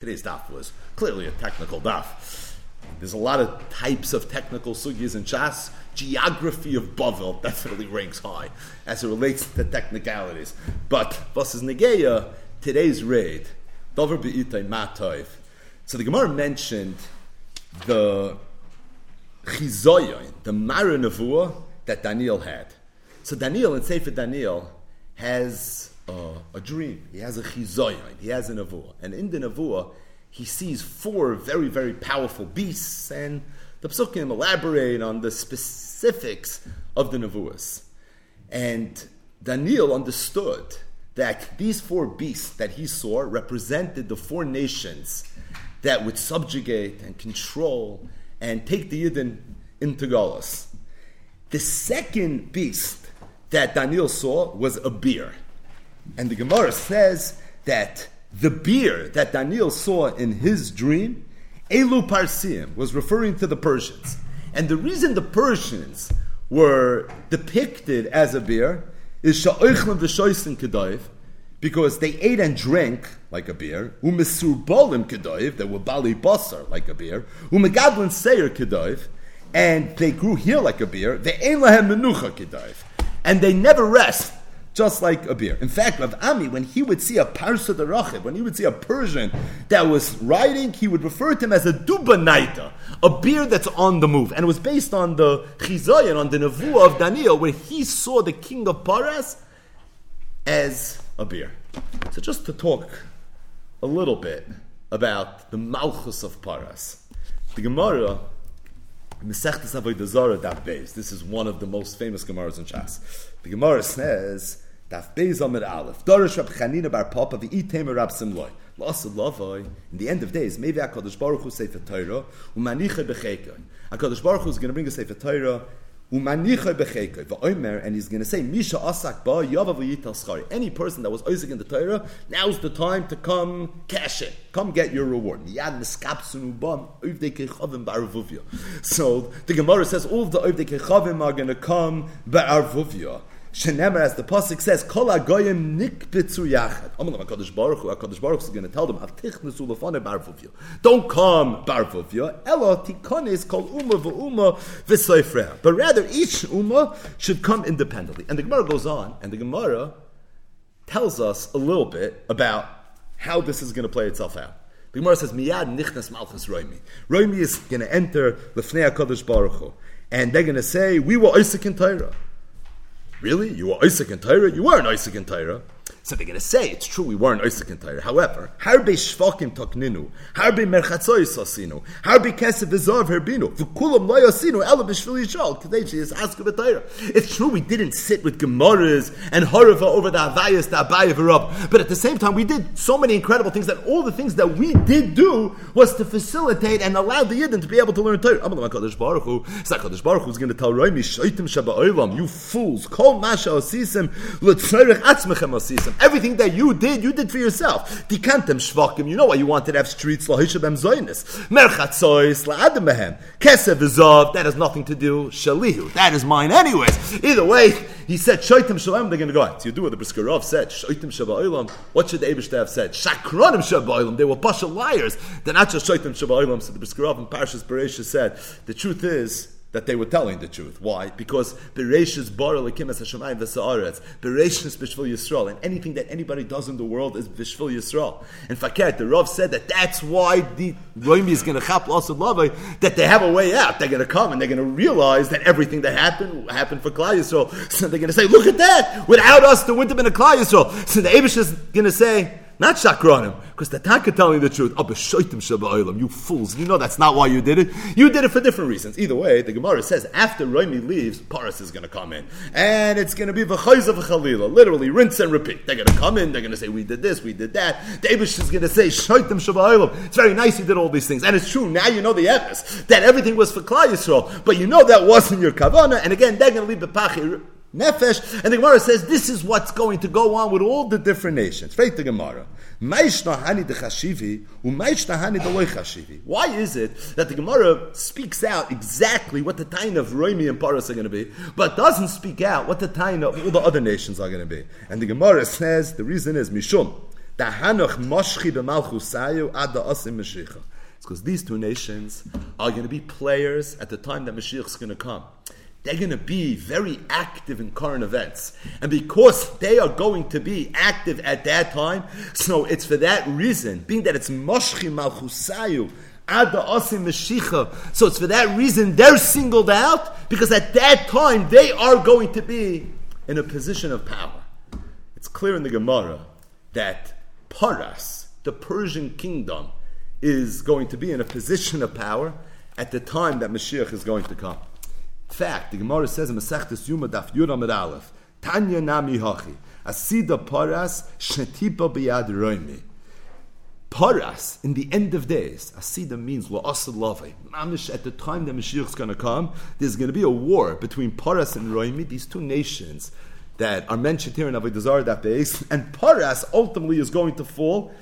Today's daf was clearly a technical daf. There's a lot of types of technical sugyas in Shas. Geography of Bavel definitely ranks high as it relates to technicalities. But versus Negeya, today's raid, Dover Be'itay Matayv. So the Gemara mentioned the chizoyon, the Mara that Daniel had. So Daniel in Sefer Daniel has uh, a dream. He has a chizoyon. He has a nevuah. And in the nevuah, he sees four very, very powerful beasts, and the psukim elaborate on the specifics of the nevuahs. And Daniel understood that these four beasts that he saw represented the four nations that would subjugate and control and take the Yidden into Galus. The second beast that Daniel saw was a beer. And the Gemara says that the beer that Daniel saw in his dream, Elu Parsim, was referring to the Persians. And the reason the Persians were depicted as a beer is Sha'oichlem v'shoisin kedaiv, because they ate and drank like a beer, umesurbolim kedaiv, they were bali basar like a beer, umegadlin seir kedaiv, and they grew here like a beer, they ein lahem menucha kedaiv, and they never rest just like a beer. In fact, Rav Ami, when he would see a Parsa Rachib, when he would see a Persian that was riding, he would refer to him as a Dubanaita, a beer that's on the move. And it was based on the Chizayan, on the Nevuah of Daniel, where he saw the king of Paras as a beer. So just to talk a little bit about the Malchus of Paras. The Gemara Mesechtes Avodah Zarah Daf Beis. This is one of the most famous Gemaras in Shas. The Gemara says Daf Beis Amid Aleph. Dorish Rab Chanina Bar Papa v'Item Rab Simloi. Lasa Lavoi. In the end of days, maybe Hakadosh Baruch Hu Sefer Torah u'manicha b'cheikon. Hakadosh Baruch Hu is going to bring a Sefer Torah and he's going to say Misha asak ba yavav. Any person that was oisik in the Torah, now's the time to come cash it, come get your reward. So the Gemara says all the oivdei kechavim are going to come ba'arvuvya. Shenemer, as the pasuk says, Kol agoyim nikbitzu yachad. Amalam Hakadosh Baruch Hu. Hakadosh Baruch Hu is going to tell them, Avtichnesu lefane barvuvya. Don't come barvuvya. Elo tikonis kol uma v'uma v'soifrea. But rather, each uma should come independently. And the Gemara goes on, and the Gemara tells us a little bit about how this is going to play itself out. The Gemara says, Miyad nichnas malchus roimi. Roimi is going to enter lefnei Hakadosh Baruch Hu. And they're going to say, we were Isaac and Torah. Really? You are Isaac and Tyra? You are an Isaac and Tyra. So they're going to say, it's true, we weren't Isaac and Tyre. However, harbe shvakim takninu, harbe merchatzoy sasinu, harbe kesef v'zav herbinu, v'kulam lo yasinu, ela b'shvil yishal, she is asking Tyre. It's true, we didn't sit with Gemaras and Harava over the Avayas, the Abayev Rab, but at the same time, we did so many incredible things that all the things that we did do was to facilitate and allow the Yidden to be able to learn Torah. Amalama Kadosh Baruch Hu, Kadosh Baruch Hu is going to tell Roimi, shaitim shaba oilam, you fools, kol masha osisim, l'tzorech atzmechem osisim. Everything that you did, you did for yourself. Tikantem shvakim. You know why you wanted to have streets lahishabem zoynis. Merchatzois la'adam behem. Kesev v'zav. That has nothing to do. Shalihu. That is mine anyways. Either way, he said shoitim shalom. They're going to go out. So you do what the Briskerov said. Shoitim shabba'ilam. What should the Eibush have said? Shakranim shabba'ilam. They were pasha liars. They're not just shoitim shabba'ilam. So the Briskerov and Parshas Bereishah said the truth is that they were telling the truth. Why? Because Bereshis bar lekim as Hashemayim v'sa'aretz. Bereshis b'shvil Yisrael. And anything that anybody does in the world is b'shvil Yisrael. And Faket, the Rav said that that's why the Roimi is going to chap lost love that they have a way out. They're going to come and they're going to realize that everything that happened happened for Klal Yisrael. So they're going to say, look at that! Without us, there wouldn't have been a Yisrael. So the Abish is going to say, not shakranim, because the Taka telling the truth. You fools! You know that's not why you did it. You did it for different reasons. Either way, the Gemara says after Roimi leaves, Paris is going to come in, and it's going to be v'chayzav v'chalila, literally rinse and repeat. They're going to come in. They're going to say we did this, we did that. Davish is going to say shaitim shabaylam. It's very nice you did all these things, and it's true. Now you know the evidence that everything was for Klal Yisrael, but you know that wasn't your kavana. And again, they're going to leave the pachir nefesh. And the Gemara says this is what's going to go on with all the different nations. Right, the Gemara. Why is it that the Gemara speaks out exactly what the time of Roimi and Paras are going to be, but doesn't speak out what the time of all the other nations are going to be? And the Gemara says the reason is Mishum. It's because these two nations are going to be players at the time that Mashiach is going to come. They're going to be very active in current events. And because they are going to be active at that time, so it's for that reason, being that it's Moshchi Malchusayu, Ada Asim Mashiach. So it's for that reason they're singled out, because at that time they are going to be in a position of power. It's clear in the Gemara that Paras, the Persian kingdom, is going to be in a position of power at the time that Mashiach is going to come. Fact, the Gemara says in Masechtas Yuma Daf Yud Amid Aleph, Tanya Nami Hachi, Asida Paras Shetipa Biyad Roimi. Paras, in the end of days, Asida means La'asad Lavai. Mamish, at the time that Mashiach is going to come, there's going to be a war between Paras and Roimi, these two nations that are mentioned here in Avodah Zarah that base, and Paras ultimately is going to fall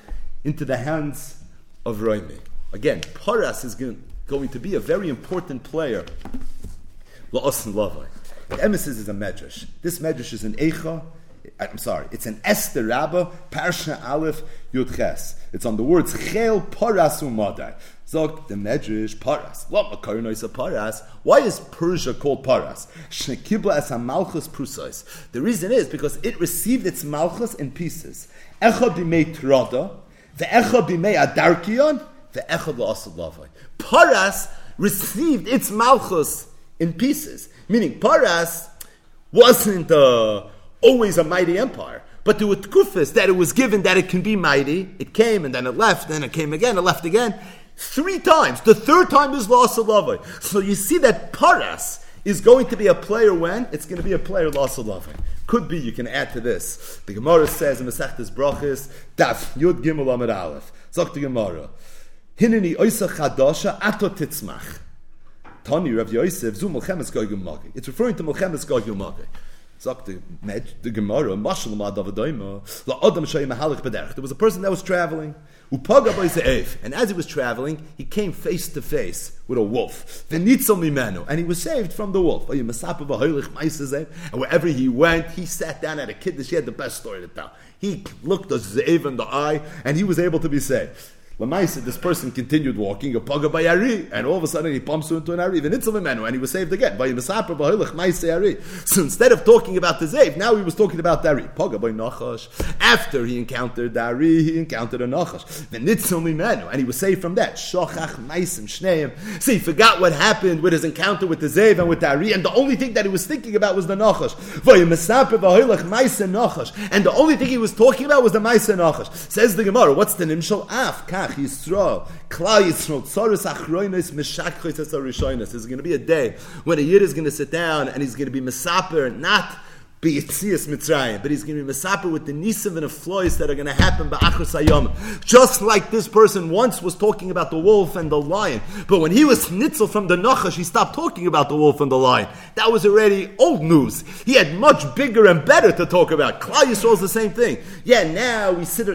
into the hands of Roimi. Again, Paras is going to be a very important player La'os and Lavai. The emesis is a medrash. This medrash is an Eicha. I'm sorry, it's an Esther Rabbah, Parsha Aleph Yud Ches. It's on the words Chel Paras Umadai. Zog the Medrash Paras. Is a Paras? Why is Persia called Paras? Shekibla as a Malchus Prusais. The reason is because it received its Malchus in pieces. Echad b'mei Trada, ve'echad b'mei Adarkion, ve'echad la'asad lavai. Paras received its Malchus in pieces. Meaning, Paras wasn't uh, always a mighty empire. But there were tkufas that it was given that it can be mighty. It came and then it left, then it came again, it left again. Three times. The third time is loss of love. So you see that Paras is going to be a player when? It's going to be a player loss of love. Could be, you can add to this. The Gemara says in Masechtas Brachis, Daf, Yud Gimel Amid Aleph. Zok the Gemara. Hineni oisa chadasha ato titzmach. Tani Rav Yosef zu Melchemes Goyim Magi. It's referring to Melchemes Goyim Magi. Sagt the, the Gemara, Mashal Ma Davadayma, La Adam Shay Mahalich Bederch. There was a person that was traveling, Upaga Ze'ef, and as he was traveling, he came face to face with a wolf. V'nitzel mimenu, and he was saved from the wolf. And wherever he went, he sat down at a kiddush. He had the best story to tell. He looked a Ze'ev in the eye, and he was able to be saved. Lamaisa, this person continued walking, a paga by Ari, and all of a sudden he bumps into an Ari, and he was saved again. By So instead of talking about the Zav, now he was talking about the Ari. By Nachash. After he encountered the he encountered a Nachash. And he was saved from that. Shochach, Maisim, Shneim. So he forgot what happened with his encounter with the Zav and with the and the only thing that he was thinking about was the Nachash. And the only thing he was talking about was the Maisa Nachash. Says the Gemara, what's the Nimshal? Af, Kach Yisrael, Klal Yisrael, Tzoros Achroinis, Meshakchois Esarishoinis. There's going to be a day when a Yid is going to sit down and he's going to be Mesaper, not be Yitzias Mitzrayim, but he's going to be Mesaper with the Nisim and the Flois that are going to happen by Achros Hayom. Just like this person once was talking about the wolf and the lion, but when he was Nitzel from the Nachash, he stopped talking about the wolf and the lion. That was already old news. He had much bigger and better to talk about. Klal Yisrael is the same thing. Yeah, now we sit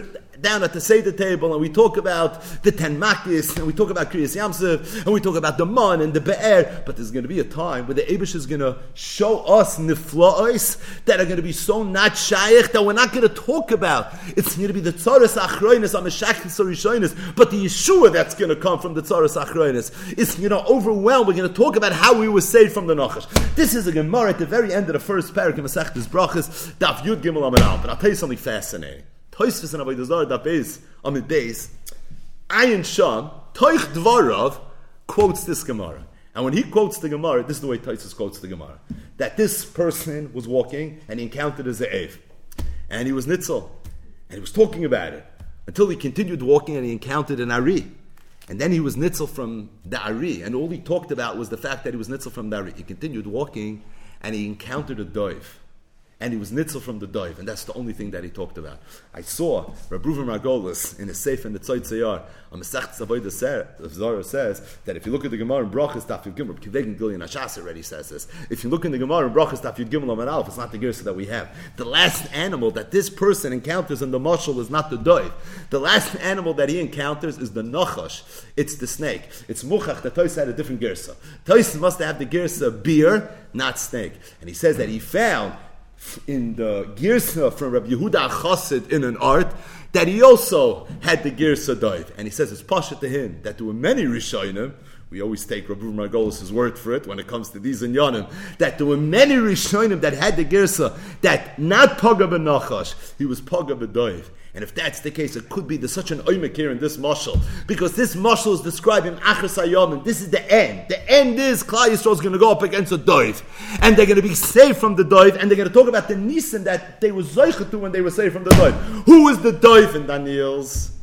down at the Seder table and we talk about the Ten Makis and we talk about Kriyas Yamsuf and we talk about the Man and the Be'er, but there's going to be a time where the Abish is going to show us nifla'os that are going to be so not shaykh that we're not going to talk about. It's going to be the Tzaras Achroinis, Ameshachis Rishoinis, but the Yeshua that's going to come from the Tzaras Achroinis is going to overwhelm. We're going to talk about how we were saved from the Nachash. This is a Gemara at the very end of the first parak in Masechtas Brachas, Daf Yud Gimel Amar But I'll tell you something fascinating. Toisvis and Avodah Zarah the base, Ayin Sham Toich Dvarov quotes this Gemara. And when he quotes the Gemara, this is the way Toisvis quotes the Gemara. That this person was walking and he encountered a Ze'ev. And he was Nitzel. And he was talking about it. Until he continued walking and he encountered an Ari. And then he was Nitzel from the Ari. And all he talked about was the fact that he was Nitzel from the Ari. He continued walking and he encountered a Doiv and he was nitzel from the dive, and that's the only thing that he talked about. I saw Rabruva Margolis in a safe in the Tzait Tzayar on Masech Tzavodah Zara says that if you look at the Gemara in Brachas Daf Yud Gimel, Kivegin Gillian Ashas already says this. If you look in the Gemara in Brachas Daf Yud Gimel Amar Aleph, it's not the Gersa that we have. The last animal that this person encounters in the mashal is not the dive. The last animal that he encounters is the Nachash. It's the snake. It's Muchach that Toys had a different Gersa. Toys must have the Gersa beer, not snake. And he says that he found in the Girsa from Rabbi Yehuda Chassid in an art that he also had the Girsa dive. And he says it's pasha to him that there were many Rishonim we always take Rabbi Margolis' word for it when it comes to these inyanim, that there were many Rishonim that had the Girsa, that not Paga Nachash, he was Paga B'doiv. And if that's the case, it could be there's such an oimek here in this mashal. Because this mashal is describing Achas and This is the end. The end is Klal Yisrael is going to go up against a doiv. And they're going to be saved from the doiv. And they're going to talk about the nisan that they were zoichet when they were saved from the doiv. Who is the doiv in Daniel's?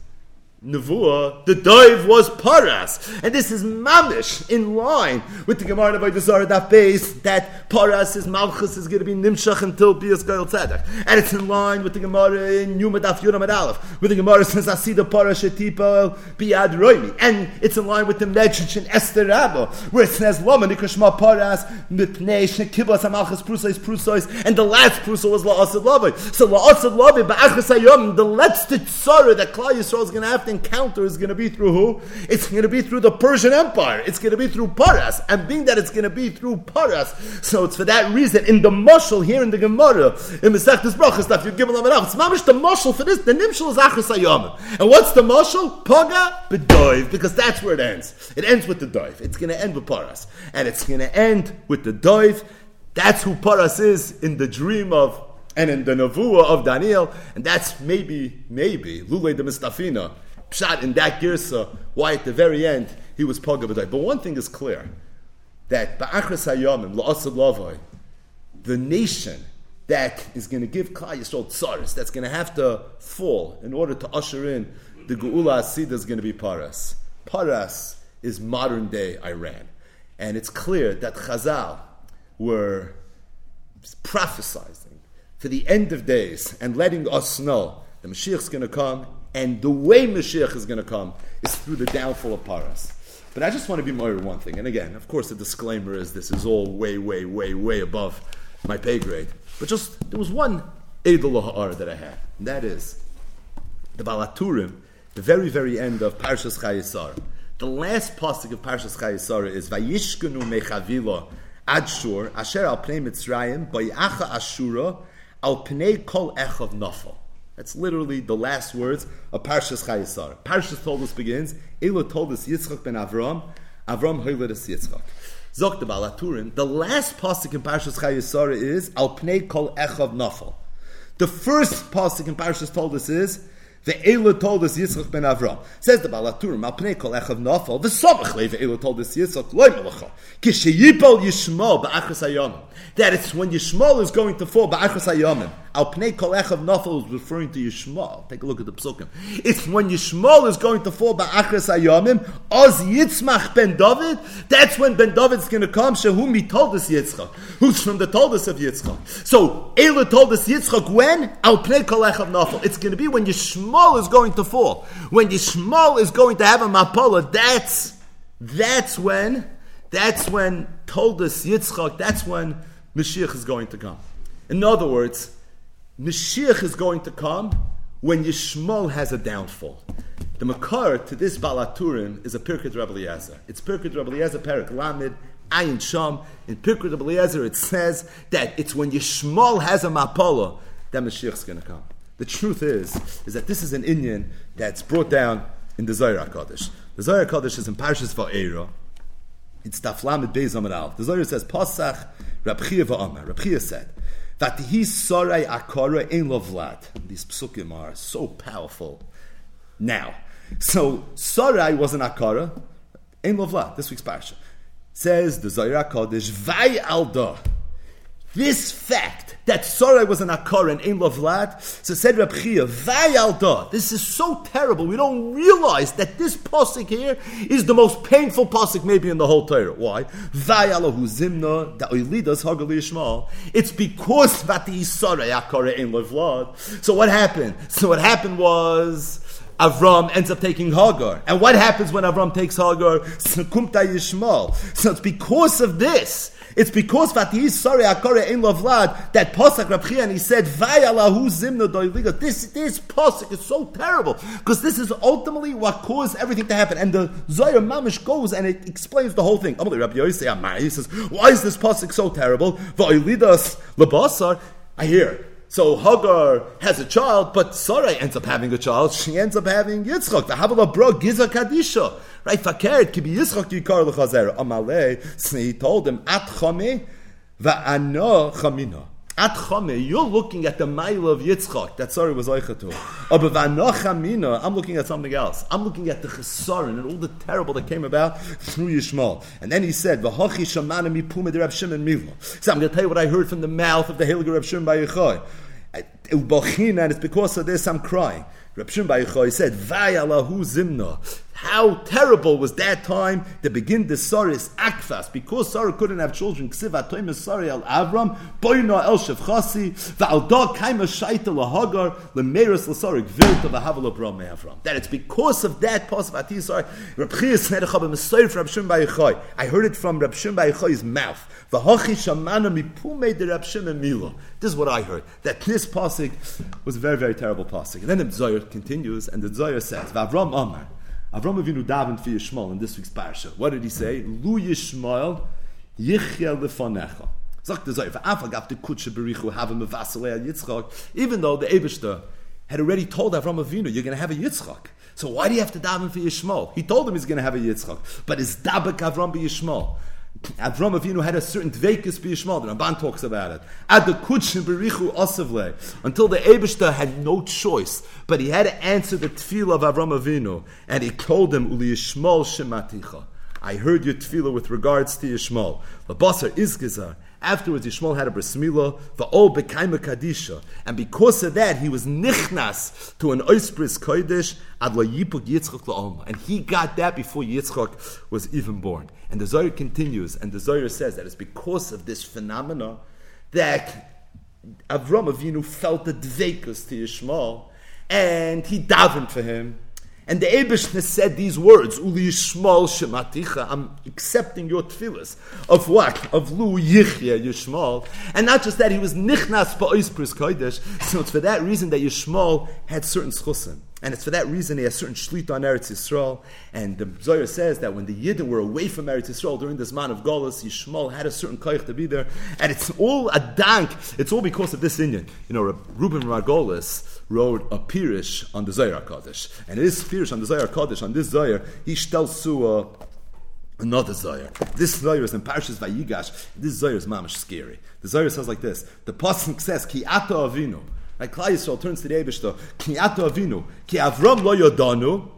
Nevuah, the dive was paras, and this is mamish in line with the Gemara of Zara that base that paras is malchus is going to be nimshach until bias goyel tzedek, and it's in line with the Gemara in Yuma Daf Yuram Aleph, where the Gemara says asida paras shetipa biad roimi, and it's in line with the Medrash in Esther Rabba, where it says lama nikashma paras mipnei shekibas amalchus prusais prusais, and the last prusa was la'asad lavai. So la'asad lavai ba'achas the last tzara that Klal Yisrael is going to have to encounter is going to be through who? It's going to be through the Persian Empire. It's going to be through Paras. And being that it's going to be through Paras, so it's for that reason, in the mushal here in the Gemara, in Mesechtes Brachas, that you give a it's mamish the mushal for this, the nimshal is Achas. And what's the mushal? Paga B'doiv, because that's where it ends. It ends with the doiv. It's going to end with Paras. And it's going to end with the doiv. That's who Paras is in the dream of and in the Nevuah of Daniel, and that's maybe, maybe, Lule de Mistafina, pshat in that girsa, why at the very end he was pogabadai. But one thing is clear that ba'achras hayamim la'asad lavoi, the nation that is going to give Klal Yisrael tsaris, that's going to have to fall in order to usher in the Geula Asida is going to be Paras. Paras is modern day Iran. And it's clear that Chazal were prophesizing for the end of days and letting us know the Mashiach is going to come and the way Mashiach is going to come is through the downfall of Paras. But I just want to be more one thing. And again, of course, the disclaimer is this is all way, way, way, way above my pay grade. But just, there was one Ha'ar that I had. And that is the Balaturim, the very, very end of Parshas Chayesar. The last pasuk of Parshas Chayesar is Vayishkenu mechavila adshur asher al pnei Mitzrayim bayacha ashura al pnei kol echav nafal. That's literally the last words of Parshas Chayesar. Parshas told us begins, Ela told us Yitzchak ben Avram, Avram hoyled us Yitzchak. Zok the Balaturim, the last pasuk in Parshas Chayesar is, Al pnei kol echav nafal. The first pasuk in Parshas told us is, the Ela told us Yitzchak ben Avram. Says the Balaturim, Al pnei kol echav nafal, the Samach le, the Ela told us Yitzchak, loy melacha, kishayipal yishmo ba'achas hayom. That it's when Yishmael is going to fall, ba'achas hayomim. Al pnei kol echav nafal is referring to Yishmael. Take a look at the psukim. It's when Yishmael is going to fall ba'achas hayomim, oz Yitzmach ben David, that's when ben David's going to come, shehum he told us Yitzchak. Who's from the told us of Yitzchak. So, Ela told us Yitzchak when? Al pnei kol echav nafal. It's going to be when Yishmael is going to fall. When Yishmael is going to have a mapola, that's, that's when, that's when told us Yitzchak, that's when Mashiach is going to come. In other words, Mashiach is going to come when Yishmael has a downfall. The Makar to this Balaturim is a Pirkei Rabbi. It's Pirkei Rabbi Eliezer, Perik Lamed, Ayin Sham. In Pirkei Rabbi it says that it's when Yishmael has a Mapala that Mashiach is going to come. The truth is, is that this is an Indian that's brought down in the Zohar Kodesh. The Zohar Kodesh is in Parshas Va'era. It's Taflamed Beis Al. The Zohar says, Pasach Rabchia va'amar. Rabchia said, that he sarai akara in lovlad. These psukim are so powerful. Now, so sarai was an akara in lovlad. This week's parsha says the Zayra Kodesh vay alda. This fact that Sarai was an Akar and Ein Vlad, so said Reb Chia, Vayalda, this is so terrible, we don't realize that this posik here is the most painful posik maybe in the whole Torah. Why? Vayalahu Zimna, da Oilidas Hagali Yishmael. It's because Vati Sarai Akar Ein Vlad. So what happened? So what happened was, Avram ends up taking Hagar. And what happens when Avram takes Hagar? So it's because of this it's because Fatih sorry Akore in Lavlad that Pasuk Rabchi and he said Vayalahu Zimna Doiliga. This this Posak is so terrible because this is ultimately what caused everything to happen. And the Zohar Mamish goes and it explains the whole thing. Rabbi Yosef He says, why is this Posak so terrible? Vailidas Labasar. I hear. So Hagar has a child, but Sarai ends up having a child. She ends up having Yitzchak. The Havala bro Giza Kadisha. Right? Fakert, kibi Yitzchak yikar lechazer. Amalei, he told him, At chame, va'ano chamina. At Chame, you're looking at the mile of Yitzchak that sorry was Eichatu. I'm looking at something else. I'm looking at the Chesaron and all the terrible that came about through Yishmael. And then he said, V'hachi shamana mi puma de Reb Shimon Milo. So I'm going to tell you what I heard from the mouth of the Heilige Reb Shimon Bar Yochai. And it's because of this I'm crying. Reb Shimon Bar Yochai said, Vayalahu. How terrible was that time to begin the Saris Akfas because Sarah couldn't have children. Ksiva Sari Avram, Boina el Shevchasi, Kaima Shaita Lemeris Lasarik Vilt of Ahavala Bram Avram. That it's because of that Mesoyer from I heard it from Reb Shimon Bar mouth. Shamana Mipume de. This is what I heard. That this pasuk was a very, very terrible pasuk. And then the Zohar continues, and the Zohar says, V'Avram Amar. Avram Avinu davened for Yishmael in this week's parsha. What did he say? Lu Yishmael yichya lefanecha. Sagt the Zohar, v'afal gaf de kutshe berichu have a vasalei Yitzchak, even though the Ebershter had already told Avram Avinu, you're going to have a Yitzchak. So why do you have to daven for Yishmael? He told him he's going to have a Yitzchak. But is dabak Avram be Yishmael? Avram Avinu had a certain dveikus b'yishmal. The Ramban talks about it. At the kudshin berichu osavle, until the Eibushter had no choice, but he had to answer the tefillah of Avram Avinu, and he told him uli yishmal shematicha. I heard your tefillah with regards to Yishmael. The basar is gizar. Afterwards, Yishmael had a bris milah, the old bekaima kadisha, and because of that, he was nichnas to an oisbris kodesh ad la yipuk Yitzchak la'alma, and he got that before Yitzchak was even born. And the Zohar continues, and the Zohar says that it's because of this phenomena that Avram Avinu felt the dveikus to Yishmael, and he davened for him, and the Abishna said these words, Uli Yishmael Shematicha, I'm accepting your tefillas. Of what? Of Lu Yichya Yishmal. And not just that, he was Nichnas Ba'ois Pris Kodesh. So it's for that reason that Yishmal had certain schusim. And it's for that reason he has certain shlit on Eretz Yisrael. And the Zohar says that when the Yidden were away from Eretz Yisrael during this man of Golas, Yishmael had a certain koich to be there. And it's all a dank. It's all because of this Indian. You know, Reuben Margolis wrote a pirish on the Zohar Kodesh. And this pirish on the Zohar Kodesh, on this Zohar, he tells Suah another Zohar. This Zohar is in Parshas Vayigash. This Zohar is mamish scary. The Zohar says like this: The pasuk says, "Ki ata avinu." Like Klai Yisrael turns to the Eibushter, "Ki ata avinu, ki Avram lo yodanu,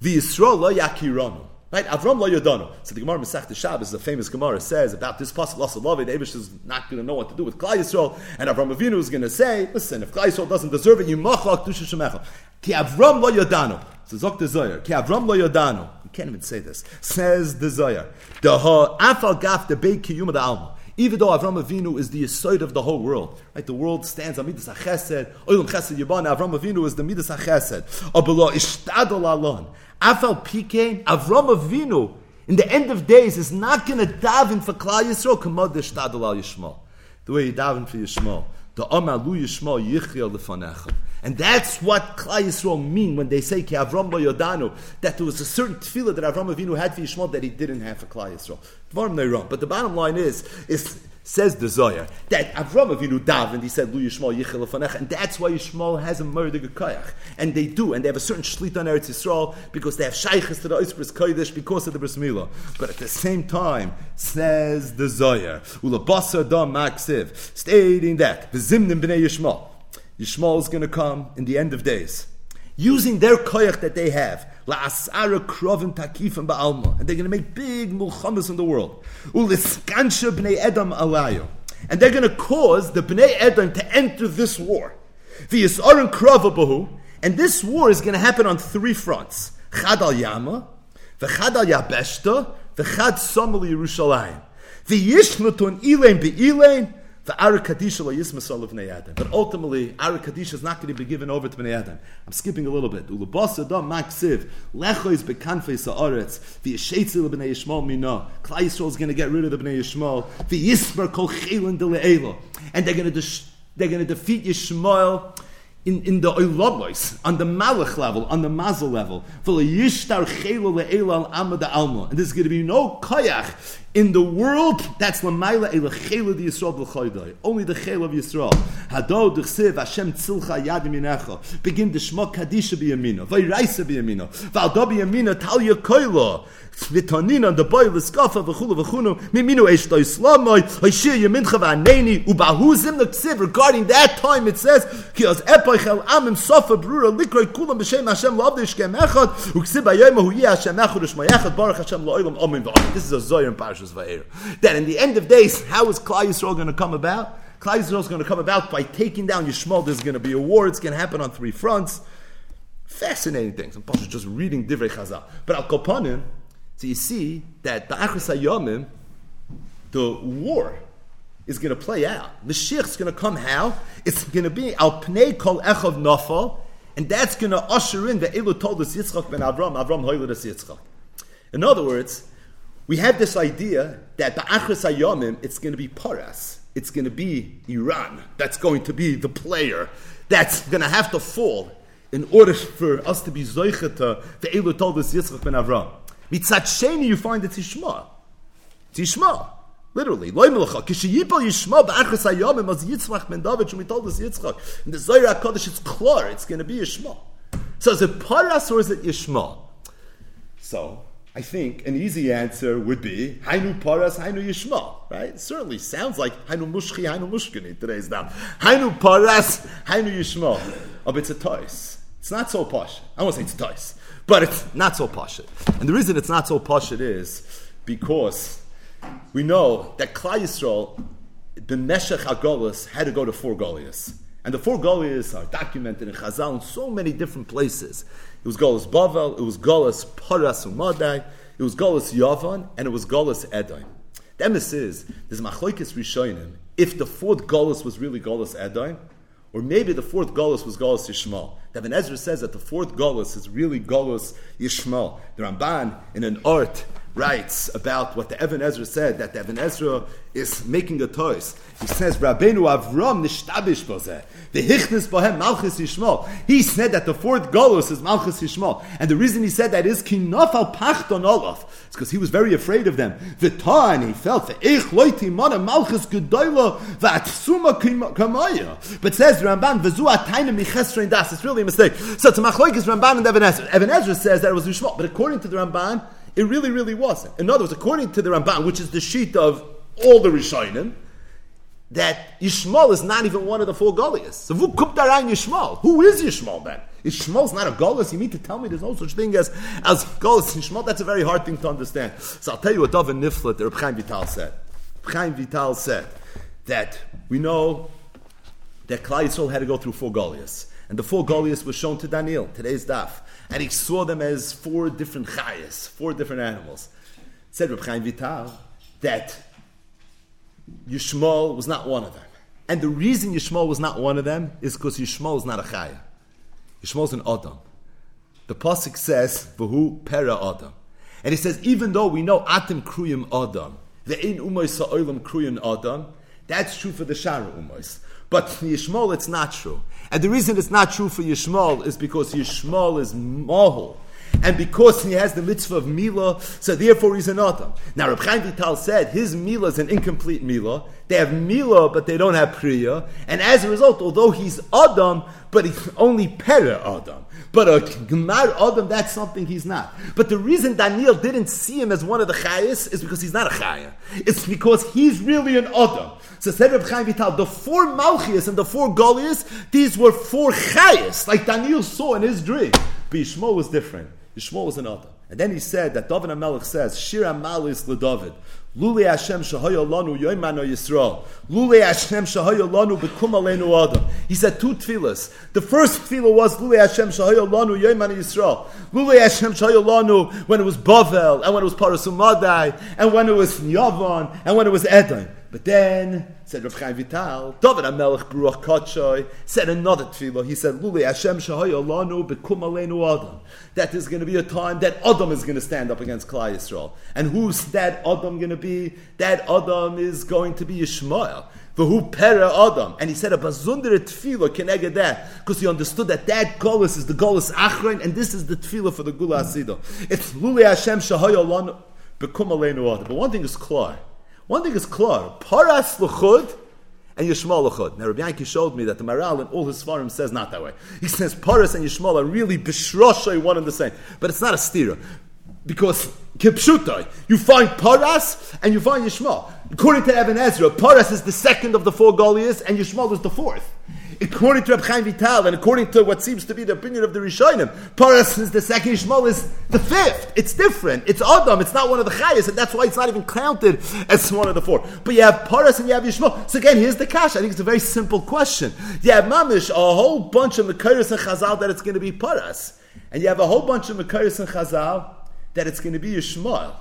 v'Yisrael lo yakiranu." Right? Avram lo yodanu. So the Gemara Masech Shabbos, the famous Gemara, says about this pasuk loss of love. The Eibush is not going to know what to do with Klai Yisrael, and Avram Avinu is going to say, "Listen, if Klai Yisrael doesn't deserve it, you machak dusha shemecha." Ki Avram lo yodanu. So Zok the Zohar, Ki Avram lo yodanu. You can't even say this. Says the Zohar, the ha afal gaf the beit kiyum alma. Even though Avram Avinu is the aside of the whole world, right? The world stands on midas hachesed. Olam chesed yibana. Avram Avinu is the midas hachesed. Abelo ishtadol alon. Afal pikein. Avram Avinu in the end of days is not going to daven for Klal Yisrael. Kamad ishtadol al Yishmael. The way he daven for Yishmael. The Amalu Yishmael yichya lefanecha. And that's what Klal Yisrael mean when they say Ki Avram lo Yodanu, that there was a certain tefillah that Avram Avinu had for Yishmael that he didn't have for Klal Yisrael. Dvarim. But the bottom line is, is says the Zohar, that Avram Avinu davened, he said, Lu Yishmael Yichel and that's why Yishmael has a murder Gekayach. And they do, and they have a certain shlit on Eretz Yisrael, because they have shaykhs to the Oisbris Kodesh because of the Bris Milah. But at the same time, says the Zohar, Ula Basar Dam Maksiv, stating that, V'zimnim B'nei Yishmael, Yishmael is going to come in the end of days, using their koyach that they have, la'asara krovim takifim ba'alma, and they're going to make big mulchamas in the world. Uliskansha b'nei edam alayo, and they're going to cause the b'nei edam to enter this war. V'yisaron krova bahu, and this war is going to happen on three fronts: chad al yama, v'chad al yabeshta, v'chad somel Yerushalayim. V'yishnutun ilain be'ilain, the Ara Kadisha lo yismasol of Adam. But ultimately, Ara Kadisha is not going to be given over to Bnei Adam. I'm skipping a little bit. Ulubos Adam Maksiv, Lecho is bekanfei sa'aretz, v'yeshetzil Bnei Yishmael mino. Klai Yisrael is going to get rid of the Bnei Yishmael, v'yismer kol chilin de le'elo. And they're going to, they're going to defeat Yishmael in, in the Oilobos, on the Malach level, on the Mazel level. And there's going to be no koyach In the world, that's Lamaila Ela Chela the Yisrael B'choydoi. Only the Chela of Yisrael. Hado D'chsev Hashem Tzilcha Yadim Yinecha. Begin the Shmo Kadisha B'yamino. Vayraisa B'yamino. Valdo B'yamino Tal Yakoilo. V'tonina the boy l'skafa v'chulu v'chunu miminu eish to islamoi hoishir yemincha v'aneni ubahuzim l'ksiv regarding that time it says ki az epoichel amim sofa brura likroi kulam b'shem Hashem l'avdish kem echad uksiv b'yoyma hu yeh Hashem echad u'shma yechad baruch Hashem lo'olam omin v'amin this is a zoyer in Va'er. That in the end of days how is Klal Yisrael going to come about? Klal Yisrael is going to come about by taking down Yishmael. There's going to be a war. It's going to happen on three fronts. Fascinating things. I'm just reading Divrei Chazal. But Al Kopanim so you see that the Achris Hayomim, the war, is going to play out. The is going to come how? It's going to be Al Pnei Kol Echov Nafal, and that's going to usher in the Elu told us Yitzchak ben Avram, Avram Hoyled us Yitzchak. In other words, we have this idea that the Achris Hayomim, it's going to be Paras. It's going to be Iran. That's going to be the player. That's going to have to fall in order for us to be Zoicheta, the Elu told us Yitzchak ben Avram. Mitzat Sheni, you find it's Yishma. It's Yishma. Literally. Loi melacha. Kishiyipal Yishma ba'achas hayomim as Yitzchak ben David, we told us Yitzchak. In the Zohar HaKadosh, it's klar. It's going to be Yishma. So is it Paras or is it Yishma? So, I think an easy answer would be Hainu Paras, Hainu Yishma, right? Certainly sounds like Hainu Mushchi, Hainu Mushkini today's now. Hainu Paras, Hainu Yishma. Oh, but it's a toys. It's not so posh. I won't say it's a toys. But it's not so posh. And the reason it's not so posh is because we know that Klal Yisrael, the Meshech HaGolis, had to go to four Goliaths. And the four Goliaths are documented in Chazal in so many different places. It was Golis Bavel, it was Golis Paras Umadai, it was Golis Yavan, and it was Golis Edom. The emes is, there's Machlokes Rishonim, if the fourth Golis was really Golis Edom, or maybe the fourth Golis was Golis Yishmael. Even Ezra says that the fourth Golis is really Golis Yishmael. The Ramban, in an art, writes about what the Evan Ezra said, that the Evan Ezra is making a toys. He says, Rabbeinu Avram nishtabish bozeh. The hichnis bohem malchus yishmol. He said that the fourth golus is malchus yishmol. And the reason he said that is kinaf al pachton olaf. It's because he was very afraid of them. V'tan, he felt, the ich loiti mana malchus gedoyla v'atsuma kamaya. But says Ramban, v'zu atayna michesrein das. It's really a mistake. So it's a machloik is Ramban and Evan Ezra. Evan Ezra says that it was yishmol. But according to the Ramban, it really, really wasn't. In other words, according to the Ramban, which is the sheet of all the Rishonim, that Yishmael is not even one of the four Goliaths. So who around Yishmael? Who is Yishmael then? Yishmael's not a Goliath. You mean to tell me there's no such thing as, as Goliath Yishmael? That's a very hard thing to understand. So I'll tell you what Dov and Niflet, Reb Chaim Vital said. Chaim Vital said that we know that Klal Yisrael had to go through four Goliaths. And the four Goliaths were shown to Daniel, today's daf and he saw them as four different chayas, four different animals. Said Reb Chaim Vital that Yishmael was not one of them. And the reason Yishmael was not one of them is because Yishmael is not a chaya. Yishmael is an Adam. The Pasuk says, V'hu pera Adam. And he says, even though we know Atim kruyim Adam, ve'in umoy sa'olam kruyim Adam, that's true for the Shara umois. But for Yishmael, it's not true. And the reason it's not true for Yishmael is because Yishmael is mahul. And because he has the mitzvah of Mila, so therefore he's an Adam. Now, Reb Chaim Vital said his Mila is an incomplete Mila. They have Mila, but they don't have Priya. And as a result, although he's Adam, but he's only Pera Adam. But a Gemar Adam, that's something he's not. But the reason Daniel didn't see him as one of the Chayas is because he's not a Chaya. It's because he's really an Adam. So said Reb Chaim Vital, the four Malchias and the four Golias, these were four Chayas, like Daniel saw in his dream. But was different. Yishmael was an Adam. And then he said that David HaMelech says, Shira Malis LeDavid. Lule Hashem shahaya lanu yoimano Yisrael. Lule Hashem shahaya lanu bekum aleinu adam. He said two tefillas. The first tefillah was Lule Hashem shahaya lanu yoimano Yisrael. Lule Hashem shahaya lanu when it was Bavel, and when it was Parasumadai, and when it was Yavan, and when it was Edom. But then, said Rav Chaim Vital, David HaMelech Baruch Kotshoy, said another tefillah. He said, Luli Hashem Shahaya Lanu Bekum Aleinu Adam. That is going to be a time that Adam is going to stand up against Klal Yisrael. And who's that Adam going to be? That Adam is going to be Yishmael. V'hu pera Adam. And he said a bazundere tefillah keneged that, because he understood that that golus is the golus achrein, and this is the tefillah for the gula asido. It's Luli Hashem Shahaya Lanu bekum aleinu Adam. But one thing is clear. One thing is clear. Paras l'chud and Yishmael l'chud. Now Rabbi Yankee showed me that the Maral in all his svarim says not that way. He says Paras and Yishmael are really bishroshay one and the same. But it's not a stira. Because kipshutai, you find Paras and you find Yishmael. According to Evan Ezra, Paras is the second of the four Goliaths and Yishmael is the fourth. According to Reb Chaim Vital, and according to what seems to be the opinion of the Rishonim, Paras is the second, Yishmael is the fifth. It's different. It's Adam. It's not one of the Chayas, and that's why it's not even counted as one of the four. But you have Paras and you have Yishmael. So again, here's the cash. I think it's a very simple question. You have Mamish, a whole bunch of Mekairis and Chazal that it's going to be Paras. And you have a whole bunch of Mekairis and Chazal that it's going to be Yishmael.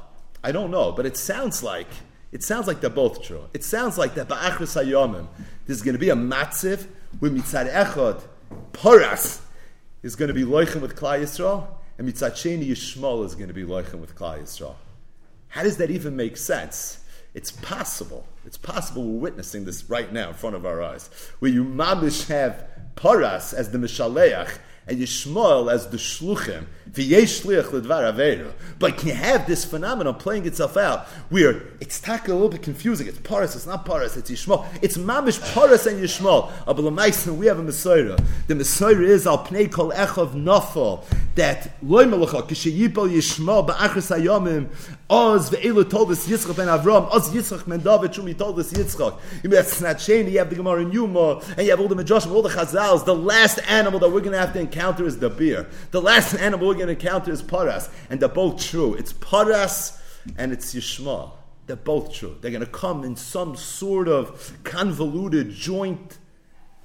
I don't know, but it sounds like it sounds like they're both true. It sounds like that Ba'achris Hayomim, there's going to be a matziv where Mitzad Echad, Paras, is going to be loichem with Klai Yisrael, and Mitzad Sheni Yishmael is going to be loichem with Klai Yisrael. How does that even make sense? It's possible. It's possible we're witnessing this right now in front of our eyes, where you mamish have Paras as the Mishaleach, and Yishmael as the Shluchim, But can you have this phenomenon playing itself out where it's taka a little bit confusing? It's Paras, it's not Paras, it's Yishmael. It's Mamish Paras and Yishmael. Abalamaisen, we have a Messiah. The Messiah is al pnei kol echav nafal that loy melacha kishayipal Yishmael ba'achris hayomim oz ve'elu told us Yitzchak ben Avram oz Yitzchak ben David shumi told us Yitzchak. You mean, that's not Snatcheni, you have the Gemara in Yuma, and you have all the Medrashim, all the Chazals. The last animal that we're going to have to encounter is the beer. The last animal we're going to encounter is Paras, and they're both true. It's Paras and it's Yishmael. They're both true. They're going to come in some sort of convoluted joint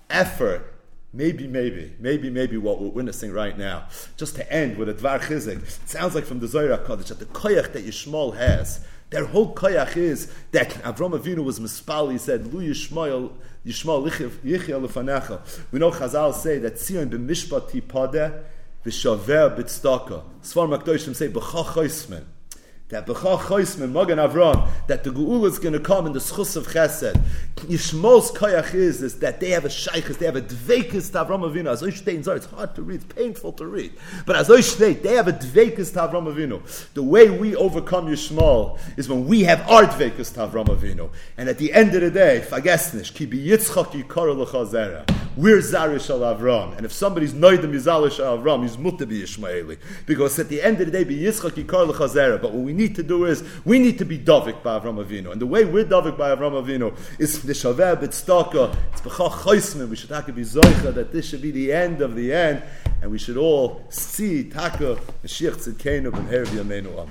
effort. Maybe, maybe, maybe, maybe what we're witnessing right now. Just to end with a Dvar Chizik, it sounds like from the Zohar Kodesh that the koyach that Yishmael has, their whole koyach is that Avram Avinu was mispal. He said, "Lu Yishmael, Yishmael yichya lefanecha." We know Chazal say that Tzion b'mishpat tipadeh ושווה בצדקה. ספר מקדוש שם סי, בכך that Bechach Choisman, Magen Avram, that the Geula is going to come in the Schus of Chesed. Yishmol's Koyach is, is that they have a Sheikhs, they have a Dveikis to Avram Avinu. As Oishtein Zor, it's hard to read, it's painful to read. But as Oishtein, they have a Dveikis to Avram Avinu. The way we overcome Yishmol is when we have our Dveikis to Avram Avinu. And at the end of the day, Fagesnish, Ki bi Yitzchak yikar l'chazera. We're Zarish al Avram. And if somebody's Noidim Yizalish al Avram, he's Mutta bi Yishmaeli. Because at the end of the day, bi Yitzchak yikar l'chazera. But what we need to do is, we need to be Dovik by Avram Avinu. And the way we're Dovik by Avram Avinu is the Shaveh B'tztaka, it's B'chach Choisman. We should to be Zoicha that this should be the end of the end. And we should all see Taka, Mashiach Tzidkenu, Ben Herb Yameinu Amen.